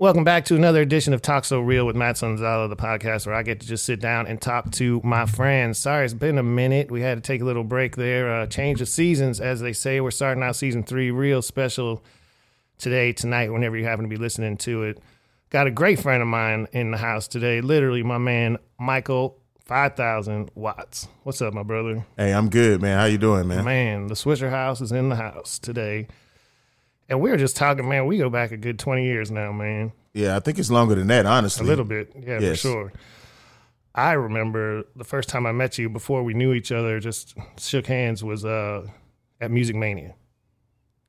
Welcome back to another edition of Talk So Real with Matt Sonzala, the podcast where I get to just sit down and talk to my friends. Sorry, it's been a minute. We had to take a little break there, uh, change of seasons, as they say. We're starting out season three, real special today, tonight, whenever you happen to be listening to it. Got a great friend of mine in the house today, literally my man, Michael 5000 Watts. What's up, my brother? Hey, I'm good, man. How you doing, man? Man, the Swisha House is in the house today. And we were just talking, man. We go back a good 20 years now, man. Yeah, I think it's longer than that, honestly. A little bit, yeah, Yes. for sure. I remember the first time I met you before we knew each other, just shook hands, was uh, at Music Mania.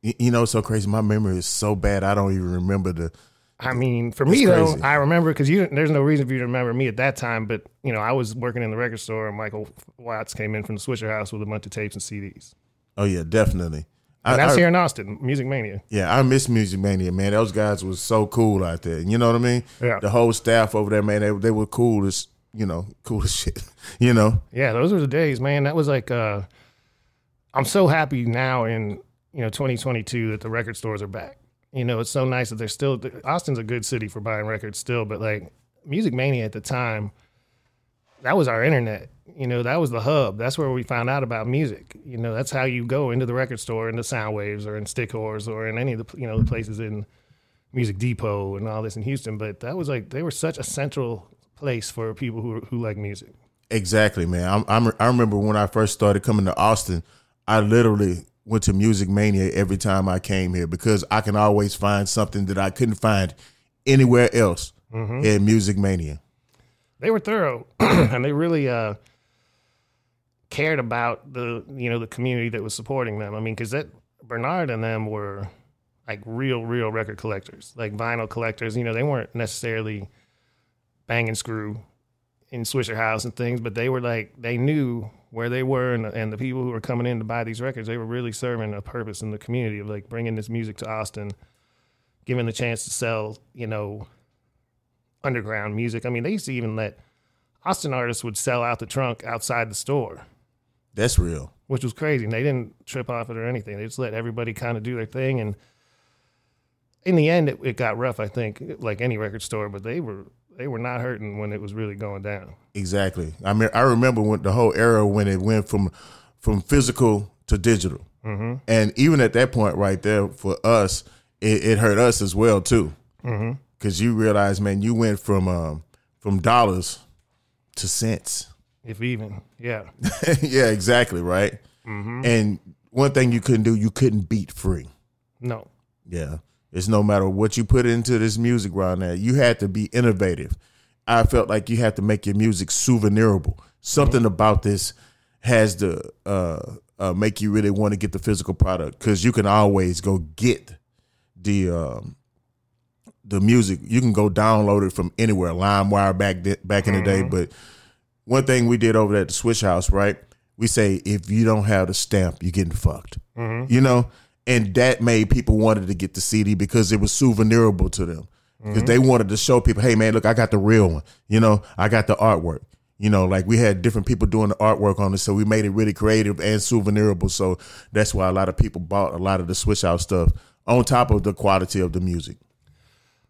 You know, it's so crazy. My memory is so bad. I don't even remember the. I mean, for me That's though. I remember because you. There's no reason for you to remember me at that time, but you know, I was working in the record store, and Michael Watts came in from the Swisha House with a bunch of tapes and CDs. Oh yeah, definitely. I, And that's I- here in Austin, Music Mania. yeah, I miss Music Mania, man. Those guys was so cool out there. You know what I mean? Yeah. The whole staff over there, man, they they were cool as you know, cool as shit. You know? Yeah, those were the days, man. That was like uh I'm so happy now in, you know, 2022 that the record stores are back. You know, it's so nice that they're still Austin's a good city for buying records still, but like Music Mania at the time, that was our internet. You know, that was the hub. That's where we found out about music. You know, that's how you go into the record store, into Soundwaves or in Stick Horse or in any of the you know the places in Music Depot and all this in Houston. But that was like they were such a central place for people who who like music. Exactly, man. I'm, I'm I remember when I first started coming to Austin, I literally went to Music Mania every time I came here because I can always find something that I couldn't find anywhere else mm-hmm. at Music Mania. They were thorough and they really uh cared about the you know the community that was supporting them. I mean because that bernard and them were like real real record collectors like vinyl collectors. You know they weren't necessarily banging screw in swisha house and things but they were like they knew where they were and, and the people who were coming in to buy these records. They were really serving a purpose in the community of like bringing this music to austin giving the chance to sell you know underground music i mean they used to even let Austin artists would sell out the trunk outside the store, That's real. which was crazy. And they didn't trip off it or anything. They just let everybody kind of do their thing. And in the end, it, it got rough. I think, like any record store, but they were they were not hurting when it was really going down. Exactly. I mean, I remember when the whole era when it went from from physical to digital, mm-hmm. and even at that point, right there for us, it, it hurt us as well too, because you realize, man, you went from um, from dollars to cents. If even, yeah, yeah, exactly, right. And one thing you couldn't do, you couldn't beat free. no, Yeah. It's no matter what you put into this music right now, you had to be innovative. I felt like you had to make your music souvenirable. Something about this has to uh, uh, make you really want to get the physical product because you can always go get the um, the music. You can go download it from anywhere, LimeWire back th- back in the day. Mm-hmm. But one thing we did over at the Swisha House, right? We say if you don't have the stamp, you're getting fucked. Mm-hmm. You know, and that made people wanted to get the CD because it was souvenirable to them because they mm-hmm. wanted to show people, hey man, look, I got the real one. You know, I got the artwork. You know, like we had different people doing the artwork on it, so we made it really creative and souvenirable. So that's why a lot of people bought a lot of the Swisha House stuff on top of the quality of the music.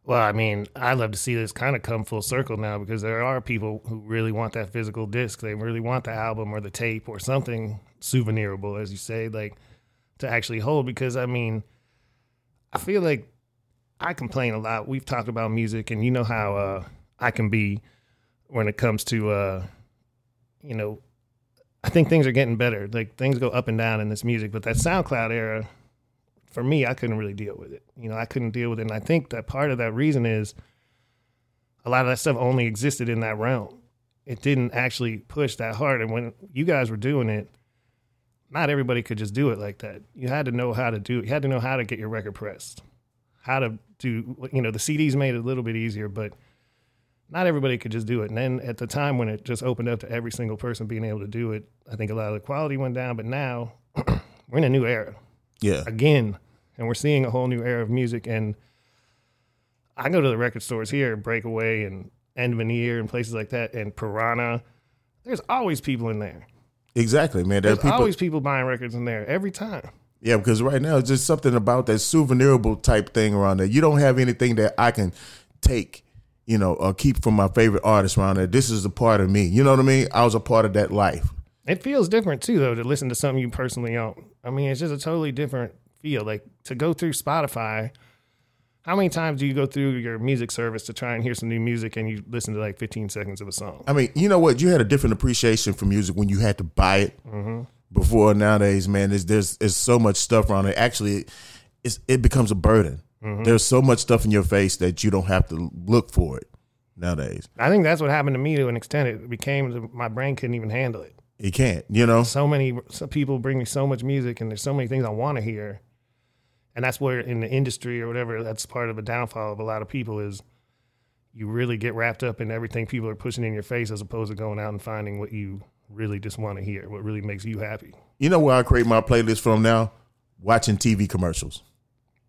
Well, I mean, I love to see this kind of come full circle now because there are people who really want that physical disc. They really want the album or the tape or something souvenirable, as you say, like to actually hold. Because I mean, I feel like I complain a lot. We've talked about music, and you know how uh, I can be when it comes to, uh, you know, I think things are getting better. Like things go up and down in this music, but that SoundCloud era, for me, I couldn't really deal with it. You know, I couldn't deal with it. And I think that part of that reason is a lot of that stuff only existed in that realm. It didn't actually push that hard. And when you guys were doing it, not everybody could just do it like that. You had to know how to do it. You had to know how to get your record pressed, how to do, you know, the CDs made it a little bit easier, but not everybody could just do it. And then at the time when it just opened up to every single person being able to do it, I think a lot of the quality went down. But now we're in a new era Yeah. again, and we're seeing a whole new era of music. And I go to the record stores here, Breakaway and End of an Ear and places like that, and Piranha. There's always people in there. Exactly, man. There are There's people, always people buying records in there every time. Yeah, because right now it's just something about that souvenirable type thing around there. You don't have anything that I can take, you know, or keep from my favorite artists around there. This is a part of me. You know what I mean? I was a part of that life. It feels different too, though, to listen to something you personally own. I mean, it's just a totally different feel. Like to go through Spotify. How many times do you go through your music service to try and hear some new music and you listen to like 15 seconds of a song? I mean, you know what? You had a different appreciation for music when you had to buy it. Mm-hmm. Before nowadays, man, there's there's, there's so much stuff around it. Actually, it's, it becomes a burden. Mm-hmm. There's so much stuff in your face that you don't have to look for it nowadays. I think that's what happened to me to an extent. It became my brain couldn't even handle it. You can't, you know. So many so people bring me so much music, and there's so many things I want to hear, and that's where in the industry or whatever, that's part of the downfall of a lot of people is you really get wrapped up in everything people are pushing in your face as opposed to going out and finding what you really just want to hear, what really makes you happy. You know where I create my playlist from now? Watching TV commercials.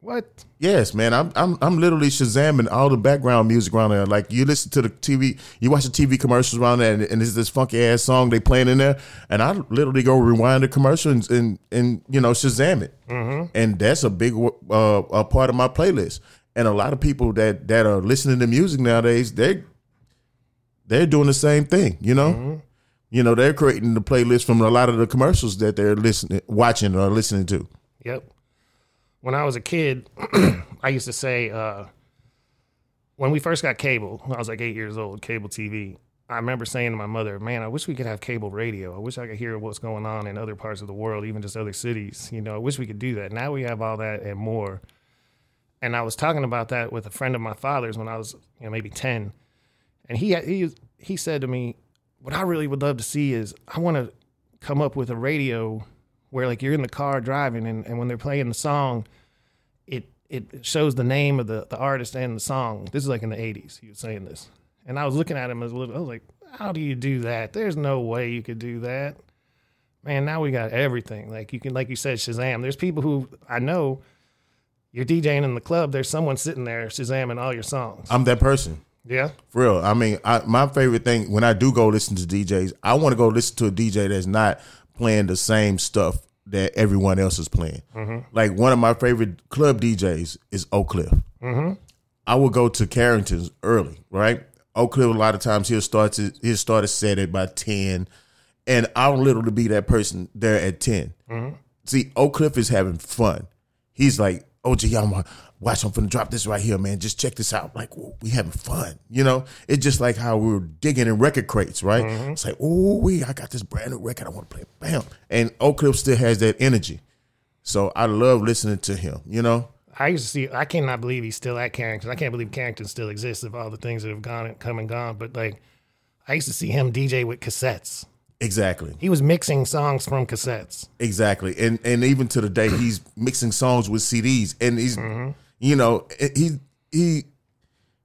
What? Yes, man. I'm I'm I'm literally shazamming all the background music around there. Like you listen to the TV, you watch the TV commercials around there, and, and there's this funky ass song they playing in there, and I literally go rewind the commercial and and, and you know Shazam it, and that's a big uh, a part of my playlist. And a lot of people that that are listening to music nowadays, they they're doing the same thing. You know, you know they're creating the playlist from a lot of the commercials that they're listening, watching, or listening to. Yep. When I was a kid, I used to say, uh, when we first got cable, I was like eight years old, cable TV, I remember saying to my mother, man, I wish we could have cable radio. I wish I could hear what's going on in other parts of the world, even just other cities. You know, I wish we could do that. Now we have all that and more. And I was talking about that with a friend of my father's when I was, you know, maybe 10. And he, he, he said to me, what I really would love to see is I want to come up with a radio where like you're in the car driving and, and when they're playing the song, it it shows the name of the, the artist and the song. This is like in the 80s. He was saying this. And I was looking at him as a little, I was like, how do you do that? There's no way you could do that. Man, now we got everything. Like you can, like you said, Shazam. There's people who I know you're DJing in the club. There's someone sitting there Shazamming all your songs. I'm that person. yeah. For real. I mean, I, my favorite thing when I do go listen to DJs, I want to go listen to a DJ that's not playing the same stuff that everyone else is playing. Like one of my favorite club DJs is Oak Cliff. I will go to Carrington's early, right? Oak Cliff, a lot of times he'll start to he'll start a set at by ten, and I'll literally be that person there at 10 See, Oak Cliff is having fun. He's like, "Oh, Yama, watch, I'm finna drop this right here, man. Just check this out. Like, we having fun, you know? It's just like how we were digging in record crates, right? Mm-hmm. It's like, oh, we, I got this brand new record. I want to play. Bam, and Oak Cliff still has that energy. So I love listening to him. You know, I used to see. I cannot believe he's still at Carrington. I can't believe Carrington still exists of all the things that have gone and come and gone. But like, I used to see him DJ with cassettes. Exactly, He was mixing songs from cassettes. exactly, and and even to the day he's mixing songs with CDs, and he's, you know, he he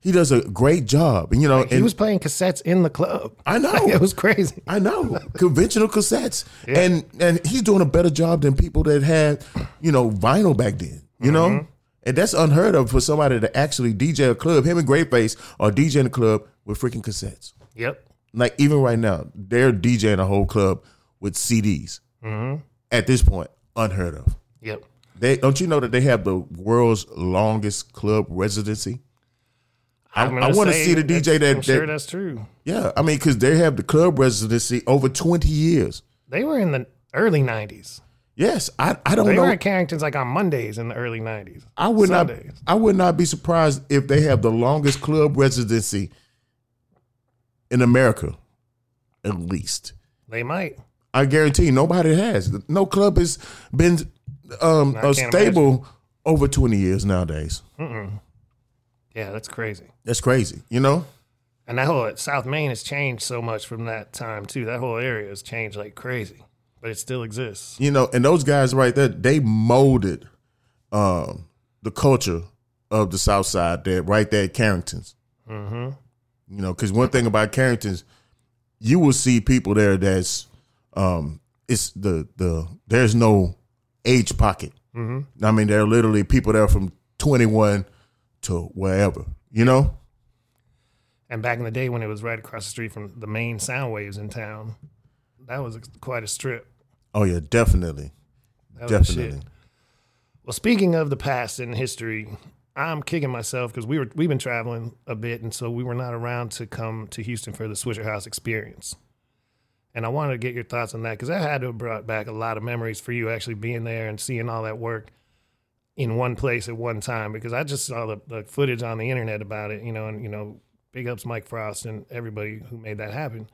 he does a great job, and you know, He was playing cassettes in the club. I know it was crazy. I know conventional cassettes, and and he's doing a better job than people that had, you know, vinyl back then. You know, mm-hmm. and that's unheard of for somebody to actually DJ a club. Him and Greyface are DJing a club with freaking cassettes. Yep. Like even right now, they're DJing a whole club with CDs. Mm-hmm. At this point, unheard of. Yep. They don't you know that they have the world's longest club residency? I, I want to see the DJ that, I'm sure that that's true. yeah. I mean, because they have the club residency over twenty years. They were in the early '90s. Yes, I, I don't They know. were at Carrington's like on Mondays in the early '90s. I would Sundays. not. I would not be surprised if they have the longest club residency in America, at least. They might. I guarantee nobody has. No club has been um, uh, stable over twenty years nowadays. Yeah, that's crazy. That's crazy. You know. And that whole South Main has changed so much from that time too. That whole area has changed like crazy, but it still exists. You know, and those guys right there, they molded um, the culture of the South Side there, right there at Carrington's. Mm-hmm. You know, because one thing about Carrington's, you will see people there that's um, it's the the there's no age pocket. Mm-hmm. I mean, there are literally people there from 21 to wherever. You know, And back in the day when it was right across the street from the main sound waves in town, that was quite a strip. oh yeah, definitely, That was definitely. Well, speaking of the past and history, I'm kicking myself because we were we've been traveling a bit, and so we were not around to come to Houston for the Swisha House experience. And I wanted to get your thoughts on that because that had to have brought back a lot of memories for you actually being there and seeing all that work in one place at one time. Because I just saw the, the footage on the internet about it, you know, and you know, big ups Mike Frost and everybody who made that happen.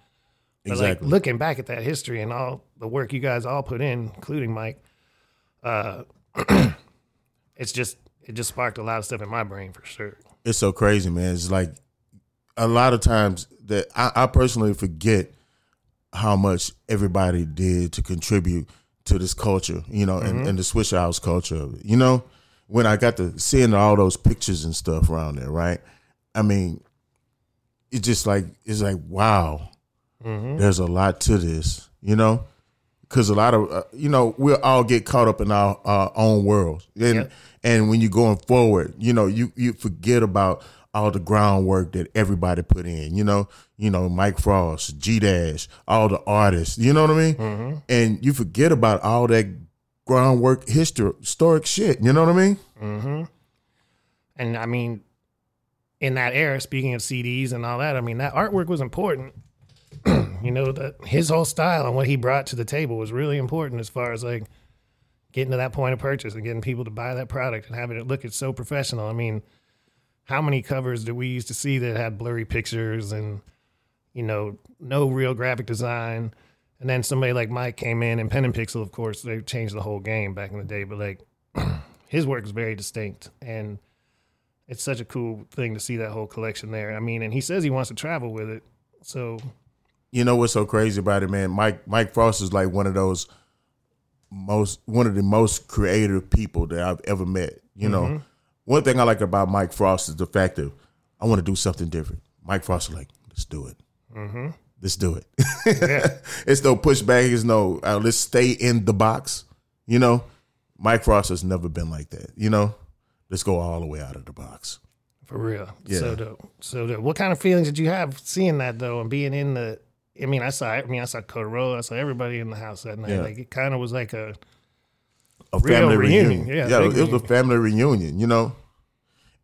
But Exactly. like looking back at that history and all the work you guys all put in, including Mike, uh, it's just it just sparked a lot of stuff in my brain for sure. it's so crazy, man. It's like a lot of times that I, I personally forget how much everybody did to contribute to this culture, you know, and, mm-hmm. and the Swisha House culture. You know, when I got to seeing all those pictures and stuff around there, right? I mean, it's just like it's like wow, mm-hmm. there's a lot to this, you know, because a lot of uh, you know we'll all get caught up in our, our own worlds, and Yep. and when you're going forward, you know, you you forget about all the groundwork that everybody put in. You know, you know Mike Frost, G Dash, all the artists. You know what I mean? And you forget about all that groundwork, history, historic shit. You know what I mean? And I mean, in that era, speaking of CDs and all that, I mean that artwork was important. you know, that his whole style and what he brought to the table was really important as far as like getting to that point of purchase and getting people to buy that product and having it look it's so professional. I mean, how many covers did we used to see that had blurry pictures and you know no real graphic design? And then somebody like Mike came in and Pen and Pixel, of course, they changed the whole game back in the day. But like his work is very distinct and it's such a cool thing to see that whole collection there. I mean, and he says he wants to travel with it. So you know what's so crazy about it, man? Mike Mike Frost is like one of those most one of the most creative people that I've ever met. You know, one thing I like about Mike Frost is the fact that I want to do something different. Mike Frost is like, let's do it. Let's do it. it's no pushback. It's no uh, let's stay in the box. You know, Mike Frost has never been like that. You know, let's go all the way out of the box. for real, Yeah. so dope, so dope. What kind of feelings did you have seeing that though, and being in the? I mean, I saw. I mean, I saw Cotorola. I saw everybody in the house that night. Yeah. Like it kind of was like a a family reunion. reunion. Yeah, Yeah, it was a family reunion. You know,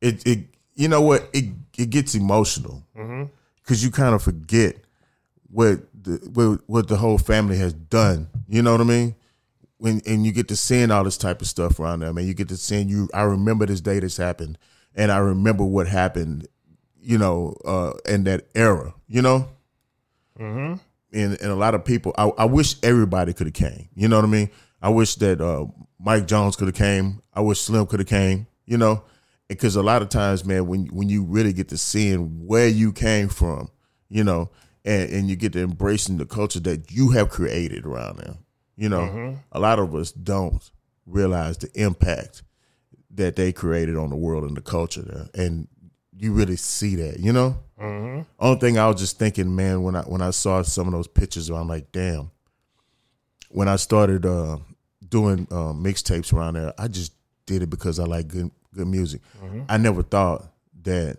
it it you know what it it gets emotional Mm-hmm. because you kind of forget what the what, what the whole family has done. You know what I mean? When and you get to seeing all this type of stuff around there, man. You get to seeing you. I remember this day this happened, and I remember what happened. You know, uh, in that era. You know. Mm-hmm. And, and a lot of people, I, I wish everybody could have came. You know what I mean? I wish that uh, Mike Jones could have came. I wish Slim could have came. You know, because a lot of times, man, when when you really get to seeing where you came from, you know, and, and you get to embracing the culture that you have created around them, you know, a lot of us don't realize the impact that they created on the world and the culture there, and you really see that, you know. Mm-hmm. Only thing I was just thinking, man, when I when I saw some of those pictures, I'm like, damn. When I started uh, doing uh, mixtapes around there, I just did it because I like good good music. I never thought that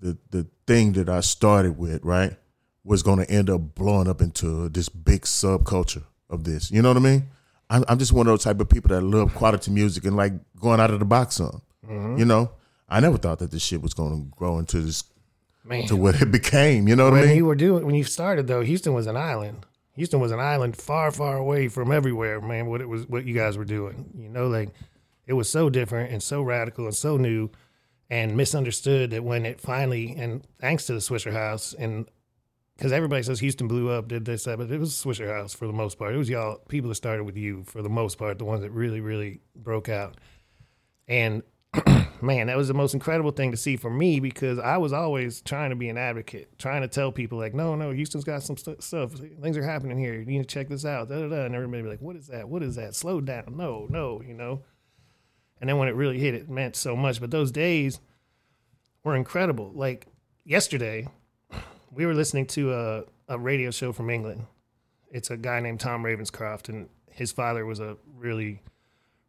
the the thing that I started with, right, was going to end up blowing up into this big subculture of this. You know what I mean? I'm, I'm just one of those type of people that love quality music and like going out of the box some. You know, I never thought that this shit was going to grow into this man. to what it became. You know what I when mean? you were doing when you started though, Houston was an island. Houston was an island far, far away from everywhere, man. What it was, what you guys were doing, you know, like it was so different and so radical and so new, and misunderstood that when it finally and thanks to the Swisha House and because everybody says Houston blew up, did this, that, but it was Swisha House for the most part. It was y'all people that started with you for the most part, the ones that really, really broke out. And man, that was the most incredible thing to see for me because I was always trying to be an advocate, trying to tell people like, no, no, Houston's got some st- stuff. Things are happening here. You need to check this out. Da, da, da. And everybody be like, what is that? What is that? Slow down. No, no, you know. And then when it really hit, it meant so much. But those days were incredible. Like yesterday, we were listening to a, a radio show from England. It's a guy named Tom Ravenscroft, and his father was a really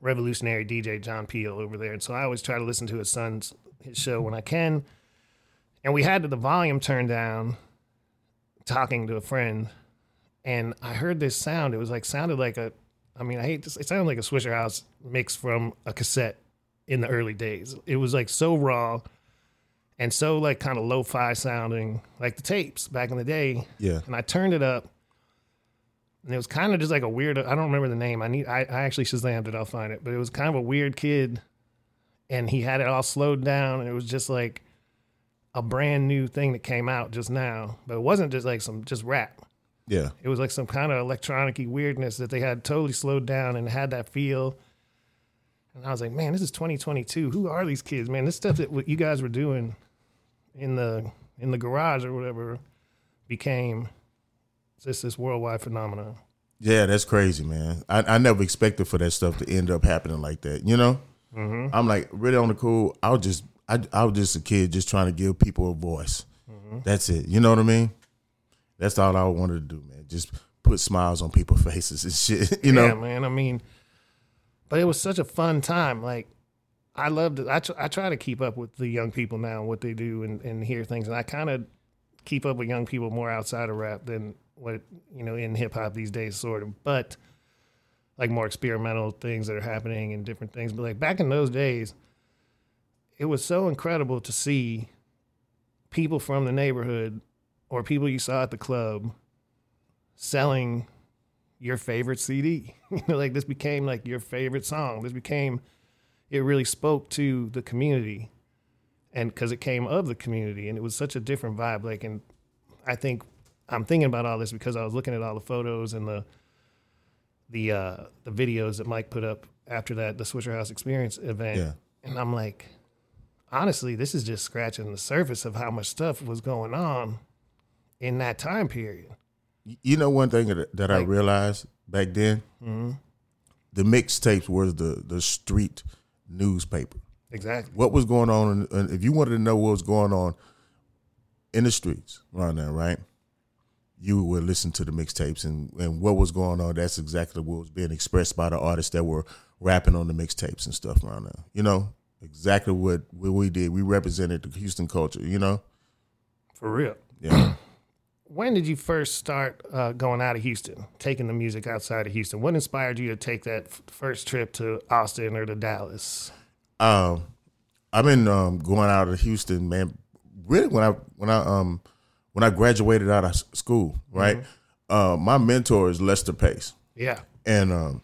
revolutionary DJ John Peel over there. And so I always try to listen to his son's his show when I can. And we had the volume turned down talking to a friend and I heard this sound. It was like sounded like a I mean, I hate this it sounded like a Swisha House mix from a cassette in the early days. It was like so raw and so like kind of lo-fi sounding, like the tapes back in the day. Yeah. And I turned it up, and it was kind of just like a weird. I don't remember the name. I need. I, I actually shazammed it. I'll find it. But it was kind of a weird kid, and he had it all slowed down, and it was just like a brand new thing that came out just now. But it wasn't just like some just rap. Yeah. It was like some kind of electronic weirdness that they had totally slowed down and had that feel. And I was like, man, this is 2022. Who are these kids, man? This stuff that what you guys were doing in the in the garage or whatever became just this worldwide phenomenon. Yeah, that's crazy, man. I, I never expected for that stuff to end up happening like that. You know, mm-hmm. I'm like really on the cool. I was just I, I was just a kid just trying to give people a voice. Mm-hmm. That's it. You know what I mean? That's all I wanted to do, man. Just put smiles on people's faces and shit. You know, yeah, man. I mean, but it was such a fun time. Like I loved it. I, tr- I try to keep up with the young people now and what they do and, and hear things. And I kind of keep up with young people more outside of rap than what, you know, in hip hop these days, sort of. But like more experimental things that are happening and different things. But like back in those days, it was so incredible to see people from the neighborhood or people you saw at the club selling your favorite CD. you know, like this became like your favorite song. This became it really spoke to the community and because it came of the community and it was such a different vibe like and i think i'm thinking about all this because i was looking at all the photos and the the uh the videos that mike put up after that the Swishahouse house experience event Yeah. and i'm like honestly this is just scratching the surface of how much stuff was going on in that time period you know one thing that, that I realized back then, the mixtapes was the the street newspaper. exactly What was going on? In, if you wanted to know what was going on in the streets right now, right? You would listen to the mixtapes and, and what was going on. That's exactly what was being expressed by the artists that were rapping on the mixtapes and stuff around now. You know, exactly what, what we did. We represented the Houston culture, you know? for real Yeah. when did you first start uh, going out of Houston, taking the music outside of Houston? What inspired you to take that f- first trip to Austin or to Dallas? Um, I've been um, going out of Houston, man. Really, when I when I um when I graduated out of school, right? Uh, my mentor is Lester Pace, Yeah, and um,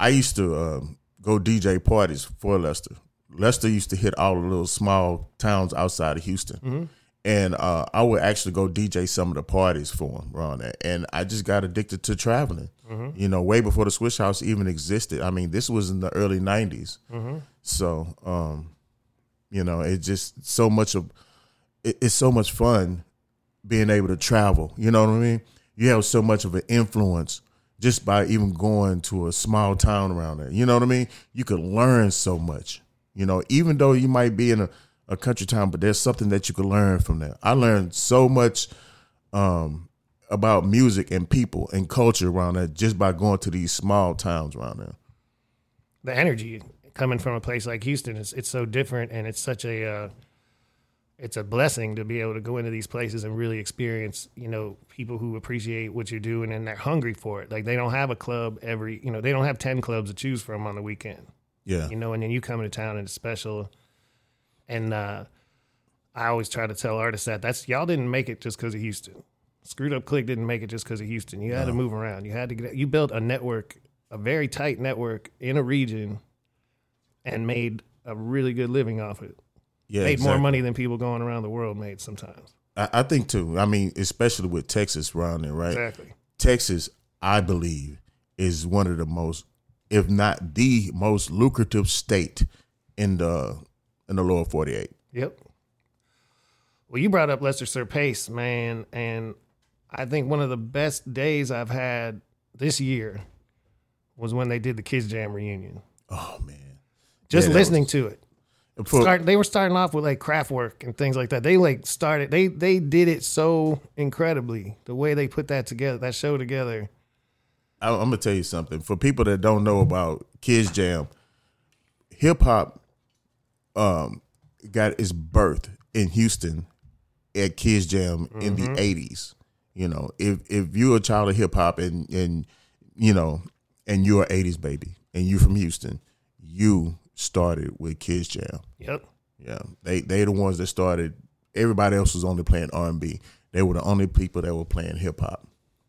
I used to um, go DJ parties for Lester. Lester used to hit all the little small towns outside of Houston. And uh, I would actually go DJ some of the parties for him around that. And I just got addicted to traveling. You know, way before the Swisha House even existed. I mean, this was in the early '90s. So, um, you know, it's just so much of it, it's so much fun being able to travel. You know what I mean? You have so much of an influence just by even going to a small town around there. You know what I mean? You could learn so much. You know, even though you might be in a, a country town, but there's something that you could learn from there. I learned so much um, about music and people and culture around there just by going to these small towns around there. the energy coming from a place like Houston is it's so different, and it's such a uh, it's a blessing to be able to go into these places and really experience, you know, people who appreciate what you're doing and they're hungry for it. Like they don't have a club every, you know, they don't have ten clubs to choose from on the weekend. Yeah. you know, and then you come into town and it's special. And uh, I always try to tell artists that that's y'all didn't make it just because of Houston. Screwed Up Click didn't make it just because of Houston. You had to move around. You had to get. You built a network, a very tight network in a region, and made a really good living off it. Yeah. made more money than people going around the world made sometimes. I, I think too. I mean, especially with Texas around there, right? Exactly. Texas, I believe, is one of the most, if not the most lucrative state in the in the lower forty eight. Yep. Well, you brought up Lester Sir Pace, man, and I think one of the best days I've had this year was when they did the Kids Jam reunion. Oh man, Just Yeah, listening to it. For- Start, they were starting off with like Kraftwerk and things like that. They like started. They they did it so incredibly. The way they put that together, that show together. I, I'm gonna tell you something. For people that don't know about Kids Jam, hip hop um, got its birth in Houston at Kids Jam in the '80s. You know, if if you're a child of hip hop and and you know and you're an '80s baby and you're from Houston, you started with Kids Jam. Yep. Yeah, they they the ones that started. Everybody else was only playing R and B. They were the only people that were playing hip hop.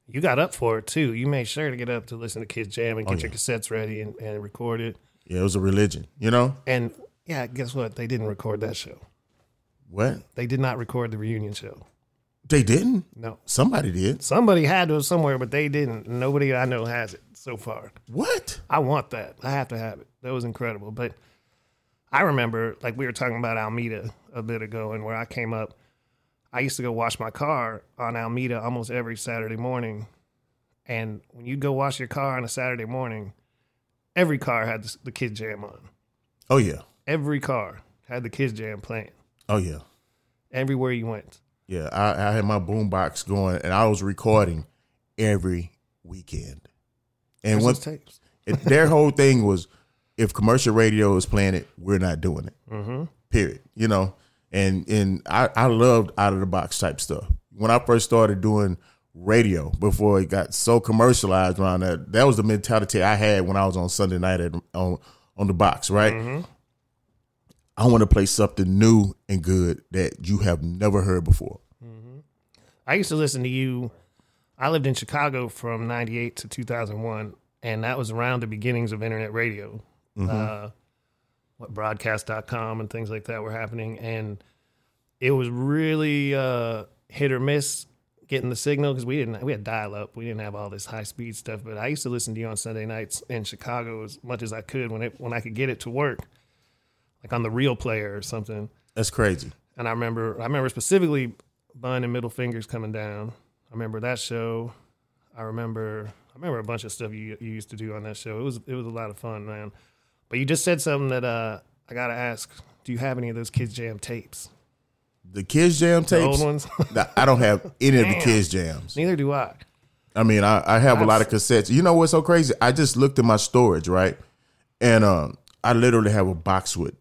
You got up for it too. You made sure to get up to listen to Kids Jam and oh, get Oh, your cassettes ready and, and record it. Yeah, it was a religion. You know And yeah, guess what? They didn't record that show. what? They did not record the reunion show. They didn't. No. Somebody did. Somebody had to somewhere, but they didn't. Nobody I know has it so far. What? I want that. I have to have it. That was incredible. But I remember, like we were talking about Almeda a bit ago, and where I came up, I used to go wash my car on Almeda almost every Saturday morning. And when you go wash your car on a Saturday morning, every car had the, the Kids Jam on. Oh yeah. Every car had the Kids Jam playing. Oh yeah. Everywhere you went. Yeah. I, I had my boombox going, and I was recording every weekend. And once tapes? it, their whole thing was, if commercial radio is playing it, we're not doing it. Mm-hmm. period you know and and I, I loved out of the box type stuff when i first started doing radio before it got so commercialized around that that was the mentality i had when i was on sunday night at, on on the box right i want to play something new and good that you have never heard before I used to listen to you. I lived in Chicago from 98 to 2001, and that was around the beginnings of internet radio. Uh, what broadcast.com and things like that were happening. And it was really uh, hit or miss getting the signal because we didn't, we had dial up. We didn't have all this high speed stuff. But I used to listen to you on Sunday nights in Chicago as much as I could when it, when I could get it to work, like on the real player or something. that's crazy And I remember, I remember specifically Bun and Middle Fingers coming down. I remember that show. I remember, I remember a bunch of stuff you, you used to do on that show. It was, it was a lot of fun, man. But you just said something that uh, I gotta ask. Do you have any of those Kids Jam tapes? the kids jam The tapes old ones? Nah, i don't have any of the kids jams Neither do I. I mean, I, I have a lot of cassettes. You know what's so crazy? I just looked at my storage, right? And um, I literally have a box with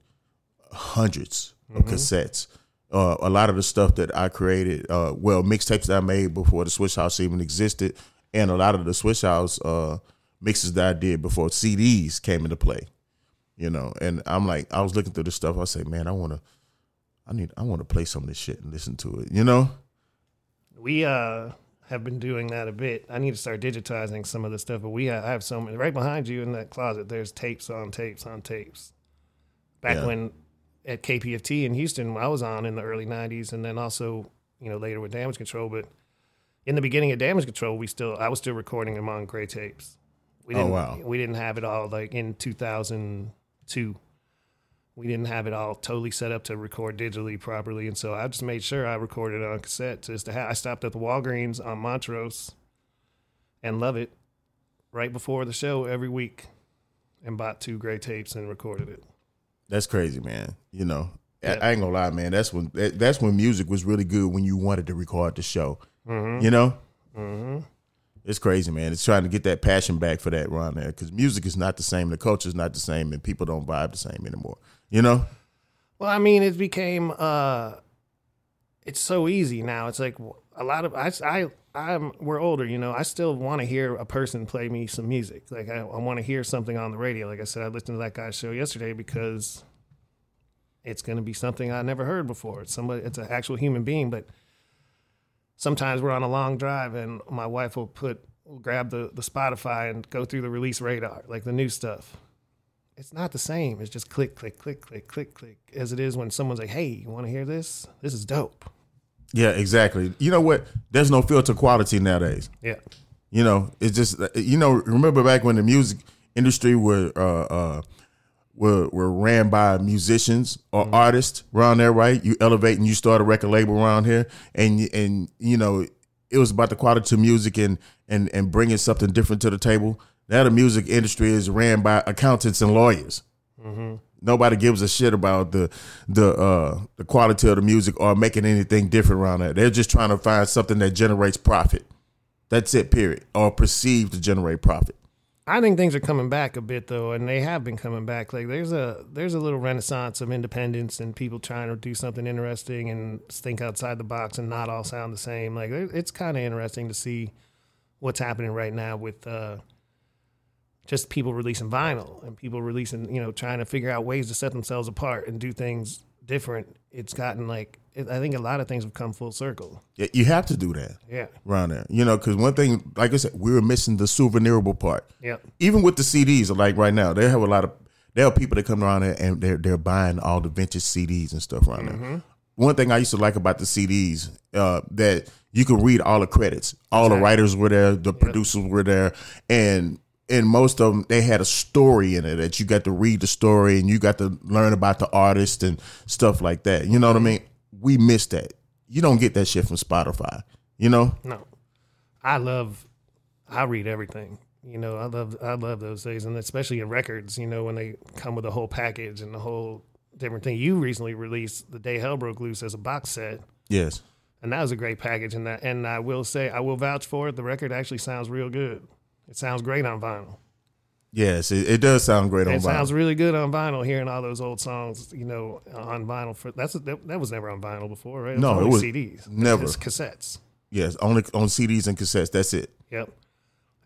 100s of cassettes. Uh, a lot of the stuff that I created, uh, well, mixtapes that I made before the Swisha House even existed, and a lot of the Swisha House uh, mixes that I did before CDs came into play. You know, and I'm like, I was looking through this stuff. I say, man, I want to, I need, I want to play some of this shit and listen to it. You know? We uh have been doing that a bit. I need to start digitizing some of the stuff, but we have, I have so many right behind you in that closet. There's tapes on tapes on tapes. Back Yeah. when at KPFT in Houston, I was on in the early '90s, and then also you know later with Damage Control. But in the beginning of Damage Control, we still I was still recording them on gray tapes. We Oh, didn't, wow. We didn't have it all like in 2002. We didn't have it all totally set up to record digitally properly, and so I just made sure I recorded it on cassette. Just to have, I stopped at the Walgreens on Montrose, and love it, right before the show every week, and bought two gray tapes and recorded it. That's crazy, man. You know, I- Yeah. I, ain't gonna lie, man. That's when that, that's when music was really good when you wanted to record the show. You know, Mm-hmm. it's crazy, man. It's trying to get that passion back for that around there because music is not the same, the culture is not the same, and people don't vibe the same anymore. You know, Well, I mean, it became uh it's so easy now. It's like a lot of I I I'm we're older, you know. I still want to hear a person play me some music. Like I, I want to hear something on the radio. Like I said, I listened to that guy's show yesterday because it's going to be something I never heard before. It's somebody. It's an actual human being, but sometimes we're on a long drive and my wife will put will grab the the Spotify and go through the release radar, like the new stuff it's not the same. It's just click, click, click, click, click, click, as it is when someone's like, "Hey, you want to hear this? This is dope." Yeah, exactly. You know what? There's no filter quality nowadays. Yeah, You know, it's just you know. Remember back when the music industry were uh, uh, were were ran by musicians or artists around there, right? You elevate and you start a record label around here, and and you know it was about the quality of music and and and bringing something different to the table. Now the music industry is ran by accountants and lawyers. Nobody gives a shit about the the uh, the quality of the music or making anything different around there. They're just trying to find something that generates profit. That's it, period. Or perceived to generate profit. I think things are coming back a bit though, and they have been coming back. Like there's a there's a little renaissance of independence and people trying to do something interesting and think outside the box and not all sound the same. Like it's kind of interesting to see what's happening right now with uh, just people releasing vinyl and people releasing, you know, trying to figure out ways to set themselves apart and do things different. It's gotten like it, I think a lot of things have come full circle. Yeah, you have to do that Yeah. around there. You know, because one thing, like I said, we were missing the souvenirable part. Yep. Even with the CDs, like right now, they have a lot of there are people that come around there and they're they're buying all the vintage CDs and stuff around there. One thing I used to like about the CDs uh, that you could read all the credits. All the writers were there, the producers were there, and and most of them they had a story in it that you got to read the story and you got to learn about the artist and stuff like that. You know what I mean? We missed that. You don't get that shit from Spotify. You know? No, I love. I read everything. You know, I love. I love those days, and especially in records. You know, when they come with a whole package and the whole different thing. You recently released "The Day Hell Broke Loose" as a box set, Yes. and that was a great package. And that, and I will say, I will vouch for it. The record actually sounds real good. It sounds great on vinyl. Yes, it, it does sound great on vinyl. It sounds really good on vinyl. Hearing all those old songs, you know, on vinyl. For that's that, that was never on vinyl before, right? No, it was CDs, never. It's cassettes. yes, only on CDs and cassettes. That's it. Yep.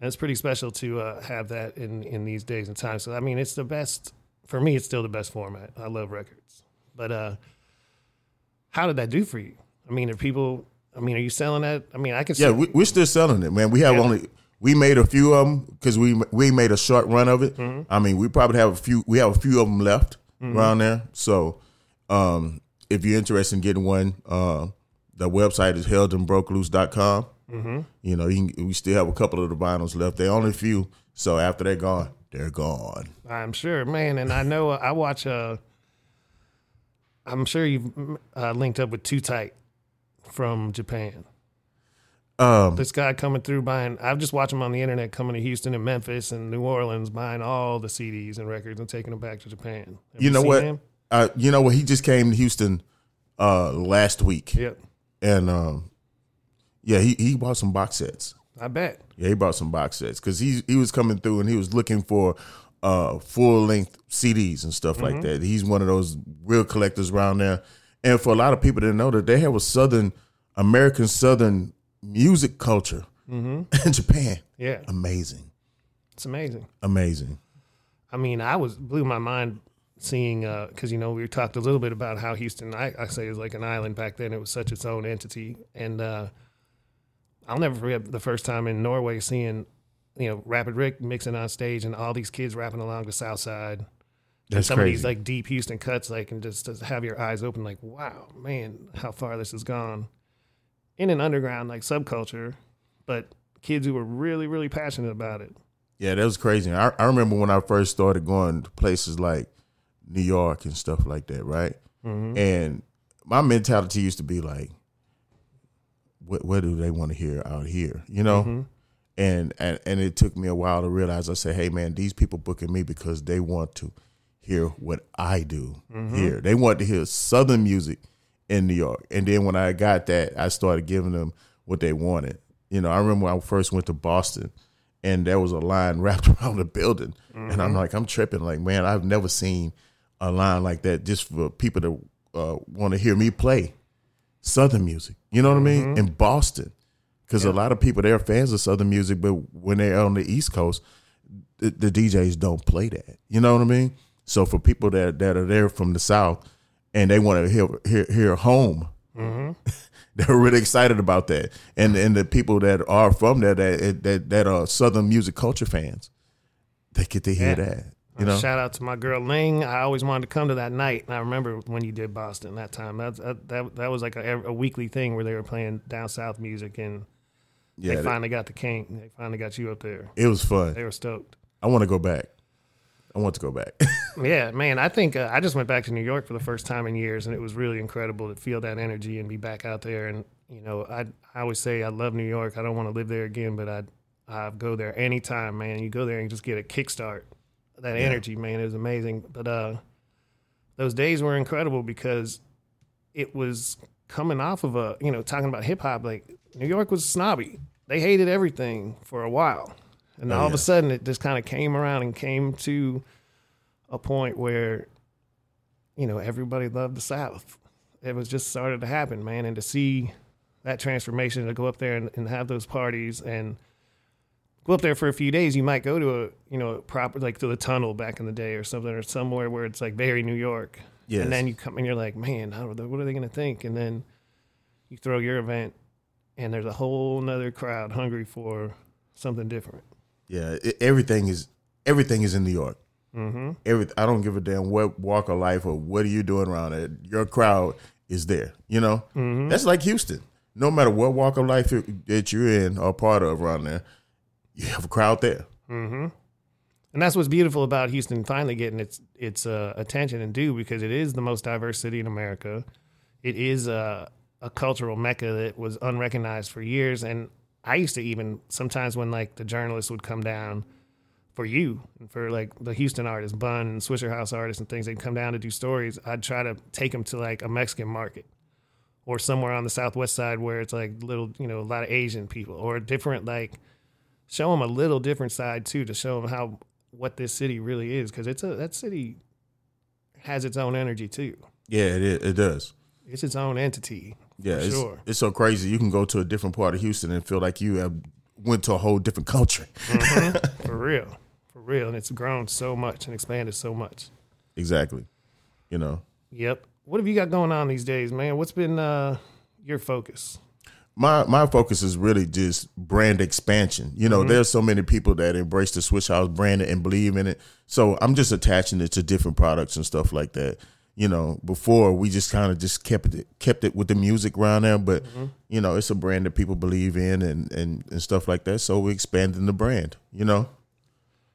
And it's pretty special to uh, have that in, in these days and times. So I mean, it's the best for me. It's still the best format. I love records, but uh, how did that do for you? I mean, are people? I mean, are you selling that? I mean, I can. Yeah, we, we're still selling it, man. We have Yeah. only we made a few of them because we we made a short run of it. Mm-hmm. I mean, we probably have a few. We have a few of them left around there. So, um, if you're interested in getting one, uh, the website is helldonebrokeloose.com. Mm-hmm. You know, you can, we still have a couple of the vinyls left. They're only a few. So after they're gone, they're gone. I'm sure, man. And I know uh, I watch. Uh, I'm sure you've uh, linked up with Too Tight from Japan. Um, This guy coming through buying. I've just watched him on the internet coming to Houston and Memphis and New Orleans, buying all the CDs and records and taking them back to Japan. Have you know what? Uh, you know what? He just came to Houston uh, last week, Yep. and um, yeah, he he bought some box sets. I bet. Yeah, he bought some box sets because he he was coming through and he was looking for uh full length CDs and stuff like that. He's one of those real collectors around there. And for a lot of people to know that they have a southern American southern music culture in Japan. Yeah. Amazing. It's amazing. Amazing. I mean, I was blew my mind seeing because you know we talked a little bit about how Houston, I, I say, was like an island back then. It was such its own entity, and uh, I'll never forget the first time in Norway seeing you know Rapid Ric mixing on stage and all these kids rapping along the South Side. That's some of these crazy. like deep Houston cuts, like and just, just have your eyes open, like wow, man, how far this has gone in an underground like subculture, but kids who were really, really passionate about it. Yeah, that was crazy. I, I remember when I first started going to places like New York and stuff like that, right? Mm-hmm. And my mentality used to be like, what, what do they want to hear out here? You know? Mm-hmm. And, and and it took me a while to realize I said, hey man, these people booking me because they want to hear what I do mm-hmm. here. They want to hear southern music in New York. And then when I got that, I started giving them what they wanted. You know, I remember when I first went to Boston and there was a line wrapped around the building. And I'm like, I'm tripping. Like, man, I've never seen a line like that just for people to uh, want to hear me play Southern music. You know what I mean? In Boston. Because a lot of people, they're fans of Southern music, but when they're on the East Coast, the, the DJs don't play that. You know what I mean? So for people that, that are there from the South and they want to hear, hear, hear home, mm-hmm. they're really excited about that. And and the people that are from there that that that are Southern music culture fans, they get to hear Yeah. that. You know, Shout out to my girl Ling. I always wanted to come to that night, and I remember when you did Boston that time. That's that that, that was like a, a weekly thing where they were playing down south music, and yeah, they that- finally got the king. They finally got you up there. it was fun. They were stoked. I want to go back. I want to go back. Yeah, man. I think uh, I just went back to New York for the first time in years, and it was really incredible to feel that energy and be back out there. And you know, I I always say I love New York. I don't want to live there again, but I I go there anytime, man. You go there and just get a kickstart. That energy, man, is amazing. But uh, those days were incredible because it was coming off of a you know talking about hip hop. Like New York was snobby. They hated everything for a while, and Oh, all of a sudden it just kind of came around and came to a point where you know everybody loved the South. It was just started to happen, man, and to see that transformation to go up there and, and have those parties and go up there for a few days, you might go to a you know a proper like to the tunnel back in the day or something or somewhere where it's like very New York. Yes. And then you come and you're like, man, how, what are they going to think? And then you throw your event, and there's a whole nother crowd hungry for something different. Yeah, it, everything is everything is in New York. Mm-hmm. Every I don't give a damn what walk of life or what are you doing around it. Your crowd is there. You know, Mm-hmm. that's like Houston. No matter what walk of life that you're in or part of around there, you have a crowd there. Mm-hmm. And that's what's beautiful about Houston finally getting its its uh, attention and due because it is the most diverse city in America. It is a, a cultural mecca that was unrecognized for years. And I used to even sometimes when like the journalists would come down for you and for like the Houston artists, Bun and Swisha House artists and things, they'd come down to do stories. I'd try to take them to like a Mexican market or somewhere on the southwest side where it's like little, you know, a lot of Asian people or different like show them a little different side too to show them how what this city really is because it's a that city has its own energy too. Yeah, it is, it does. It's its own entity. Yeah, it's, sure. it's so crazy. You can go to a different part of Houston and feel like you have went to a whole different country. For real. For real. And it's grown so much and expanded so much. exactly. You know, Yep. What have you got going on these days, man? What's been uh your focus? my my focus is really just brand expansion. You know, there's so many people that embrace the Swisha House brand and believe in it. So I'm just attaching it to different products and stuff like that. You know, before we just kind of just kept it kept it with the music around there, but you know, it's a brand that people believe in and and and stuff like that. So we're expanding the brand. You know,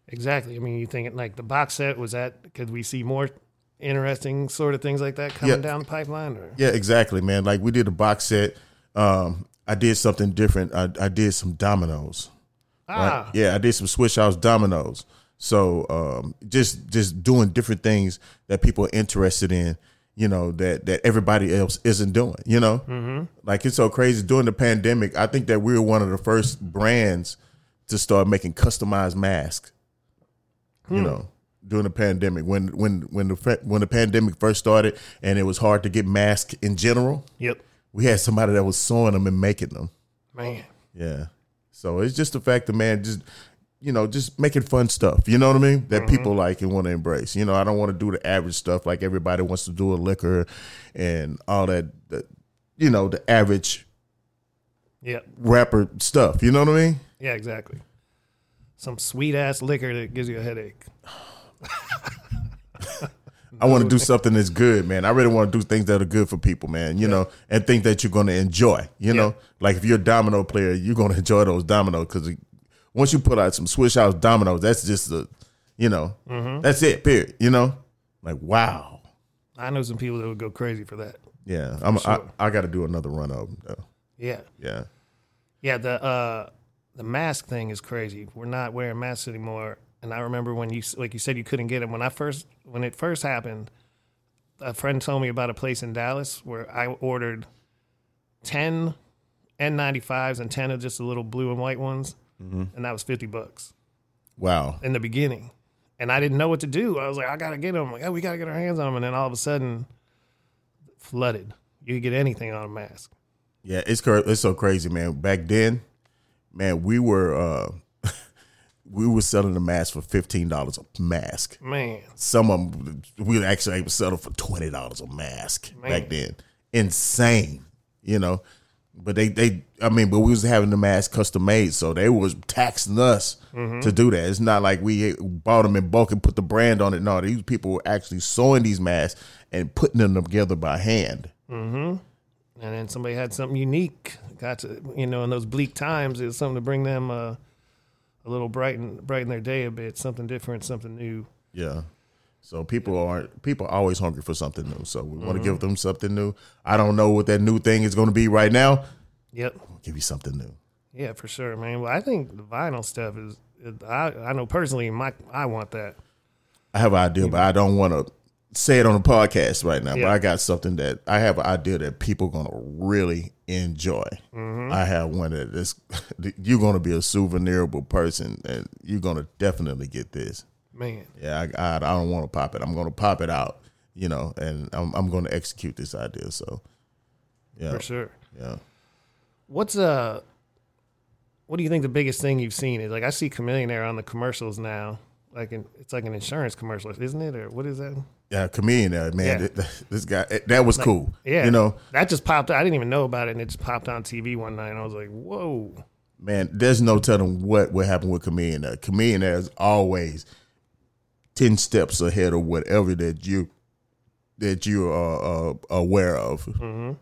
Exactly. I mean, you think like the box set was that could we see more interesting sort of things like that coming Yeah. down the pipeline or Yeah, exactly, man. Like we did a box set. Um, I did something different. I, I did some dominoes. right? Ah, Yeah, I did some Swisha House dominoes. So um, just just doing different things that people are interested in. You know that that everybody else isn't doing. You know, mm-hmm. like it's so crazy during the pandemic. I think that we were one of the first brands to start making customized masks. You know, during the pandemic when when when the when the pandemic first started and it was hard to get masks in general, Yep. we had somebody that was sewing them and making them. Man. Yeah. So it's just the fact that man, just you know, just making fun stuff. You know what I mean? That mm-hmm. people like and want to embrace. You know, I don't want to do the average stuff like everybody wants to do a liquor and all that. that you know, the average Yep. rapper stuff. You know what I mean? Yeah, exactly. Some sweet ass liquor that gives you a headache. I want to do something that's good, man. I really want to do things that are good for people, man. You know, and think that you're going to enjoy. You know, like if you're a domino player, you're going to enjoy those dominoes because once you put out some Swisha House dominoes, that's just the, you know, that's it. Period. You know, like wow. I know some people that would go crazy for that. Yeah, I'm. sure. I, I got to do another run of them though. Yeah. Yeah, Yeah, the uh the mask thing is crazy. We're not wearing masks anymore. And I remember when you like you said you couldn't get them when I first when it first happened. A friend told me about a place in Dallas where I ordered ten N95s and ten of just the little blue and white ones, and that was fifty bucks wow. in the beginning. And I didn't know what to do. I was like, I gotta get them. Like, oh, we gotta get our hands on them. And then all of a sudden, flooded. You could get anything on a mask. Yeah, it's it's so crazy, man. Back then, man, we were uh we were selling the mask for fifteen dollars a mask. Man, Some of them we were actually able to sell them for twenty dollars a mask Man. back then. Insane, you know. But they they I mean, but we was having the mask custom made, so they was taxing us to do that. It's not like we bought them in bulk and put the brand on it. No, these people were actually sewing these masks and putting them together by hand. Mm-hmm. and then somebody had something unique. Got to you know in those bleak times, it was something to bring them uh, a little brighten brighten their day a bit. Something different, something new. Yeah. So people are people are always hungry for something new. So we Mm-hmm. want to give them something new. I don't know what that new thing is going to be right now. Yep. We'll give you something new. Yeah, for sure, man. Well, I think the vinyl stuff is. I I know personally, my I want that. I have an idea, but I don't want to say it on the podcast right now. But I got something that I have an idea that people are going to really enjoy. Mm-hmm. I have one that is you're going to be a souvenirable person, and you're going to definitely get this. Man, Yeah, I, I, I don't want to pop it. I'm going to pop it out, you know, and I'm, I'm going to execute this idea. So, yeah, for sure. yeah. What's uh what do you think the biggest thing you've seen is? Like I see Chamillionaire on the commercials now. Like an, it's like an insurance commercial, isn't it? Or what is that? Yeah, uh, man. Yeah. th- th- This guy, eh, that was cool. Yeah, you know, that just popped. I didn't even know about it, and it just popped on TV one night, and I was like, "Whoa!" man. There's no telling what would happen with comedian. Uh, comedian is always ten steps ahead of whatever that you that you are uh, aware of. Mm-hmm.